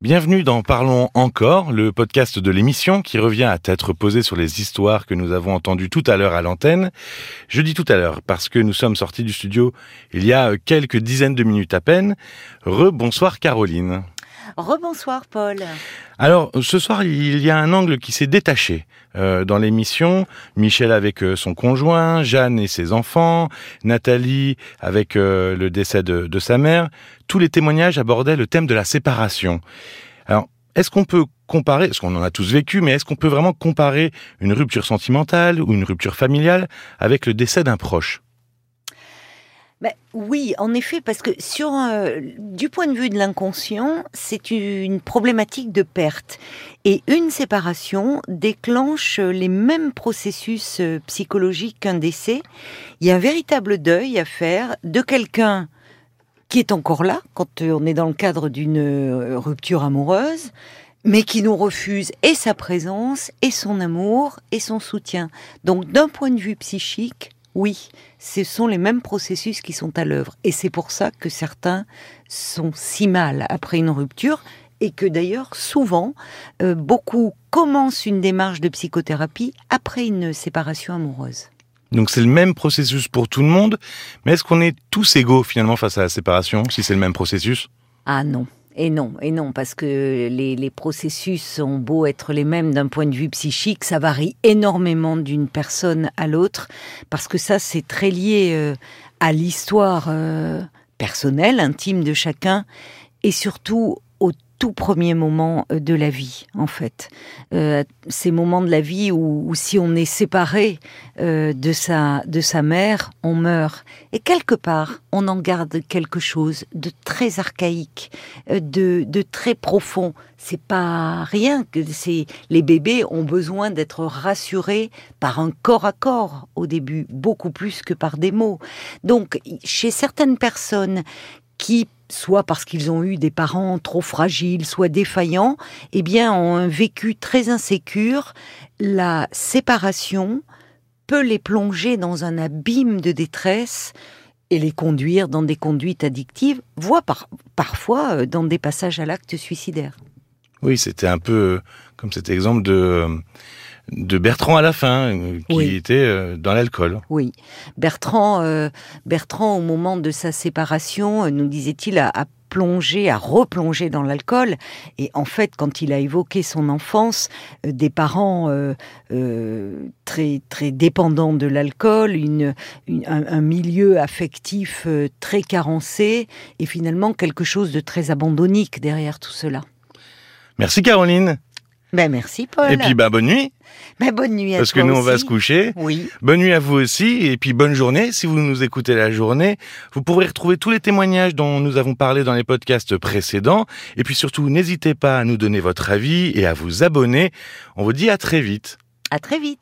Bienvenue dans Parlons encore, le podcast de l'émission qui revient à tête reposée sur les histoires que nous avons entendues tout à l'heure à l'antenne. Je dis tout à l'heure parce que nous sommes sortis du studio il y a quelques dizaines de minutes à peine. Rebonsoir Caroline. Rebonsoir Paul. Alors ce soir il y a un angle qui s'est détaché euh, dans l'émission. Michel avec euh, son conjoint, Jeanne et ses enfants, Nathalie avec euh, le décès de, de sa mère. Tous les témoignages abordaient le thème de la séparation. Alors est-ce qu'on peut comparer, parce qu'on en a tous vécu, mais est-ce qu'on peut vraiment comparer une rupture sentimentale ou une rupture familiale avec le décès d'un proche? Ben, oui, en effet, parce que sur euh, du point de vue de l'inconscient, c'est une problématique de perte. Et une séparation déclenche les mêmes processus euh, psychologiques qu'un décès. Il y a un véritable deuil à faire de quelqu'un qui est encore là quand on est dans le cadre d'une euh, rupture amoureuse, mais qui nous refuse et sa présence, et son amour, et son soutien. Donc d'un point de vue psychique, oui, ce sont les mêmes processus qui sont à l'œuvre. Et c'est pour ça que certains sont si mal après une rupture et que d'ailleurs, souvent, euh, beaucoup commencent une démarche de psychothérapie après une séparation amoureuse. Donc c'est le même processus pour tout le monde, mais est-ce qu'on est tous égaux finalement face à la séparation, si c'est le même processus? Ah non. Et non, et non, parce que les, processus ont beau être les mêmes d'un point de vue psychique, ça varie énormément d'une personne à l'autre, parce que ça, c'est très lié euh, à l'histoire euh, personnelle, intime de chacun, et surtout tout premier moment euh, de la vie, en fait. Euh, ces moments de la vie où, si on est séparé euh, de, sa, de sa mère, on meurt. Et quelque part, on en garde quelque chose de très archaïque, de, de très profond. C'est pas rien que c'est les bébés ont besoin d'être rassurés par un corps à corps au début, beaucoup plus que par des mots. Donc, chez certaines personnes qui soit parce qu'ils ont eu des parents trop fragiles, soit défaillants, eh bien, ont un vécu très insécure. La séparation peut les plonger dans un abîme de détresse et les conduire dans des conduites addictives, voire par, parfois euh, dans des passages à l'acte suicidaire. Oui, c'était un peu comme cet exemple de de Bertrand à la fin, euh, qui Oui. était euh, dans l'alcool. Oui, Bertrand, euh, Bertrand, au moment de sa séparation, nous disait-il, a, a plongé, a replongé dans l'alcool. Et en fait, quand il a évoqué son enfance, euh, des parents euh, euh, très très dépendants de l'alcool, une, une- un, un milieu affectif très carencé, et finalement quelque chose de très abandonnique derrière tout cela. Merci Caroline. Ben merci Paul. Et puis bah bonne nuit, Ben, bonne nuit à parce que nous on va se coucher. Oui. Bonne nuit à vous aussi, et puis bonne journée. Si vous nous écoutez la journée, vous pourrez retrouver tous les témoignages dont nous avons parlé dans les podcasts précédents. Et puis surtout, n'hésitez pas à nous donner votre avis et à vous abonner. On vous dit à très vite. À très vite.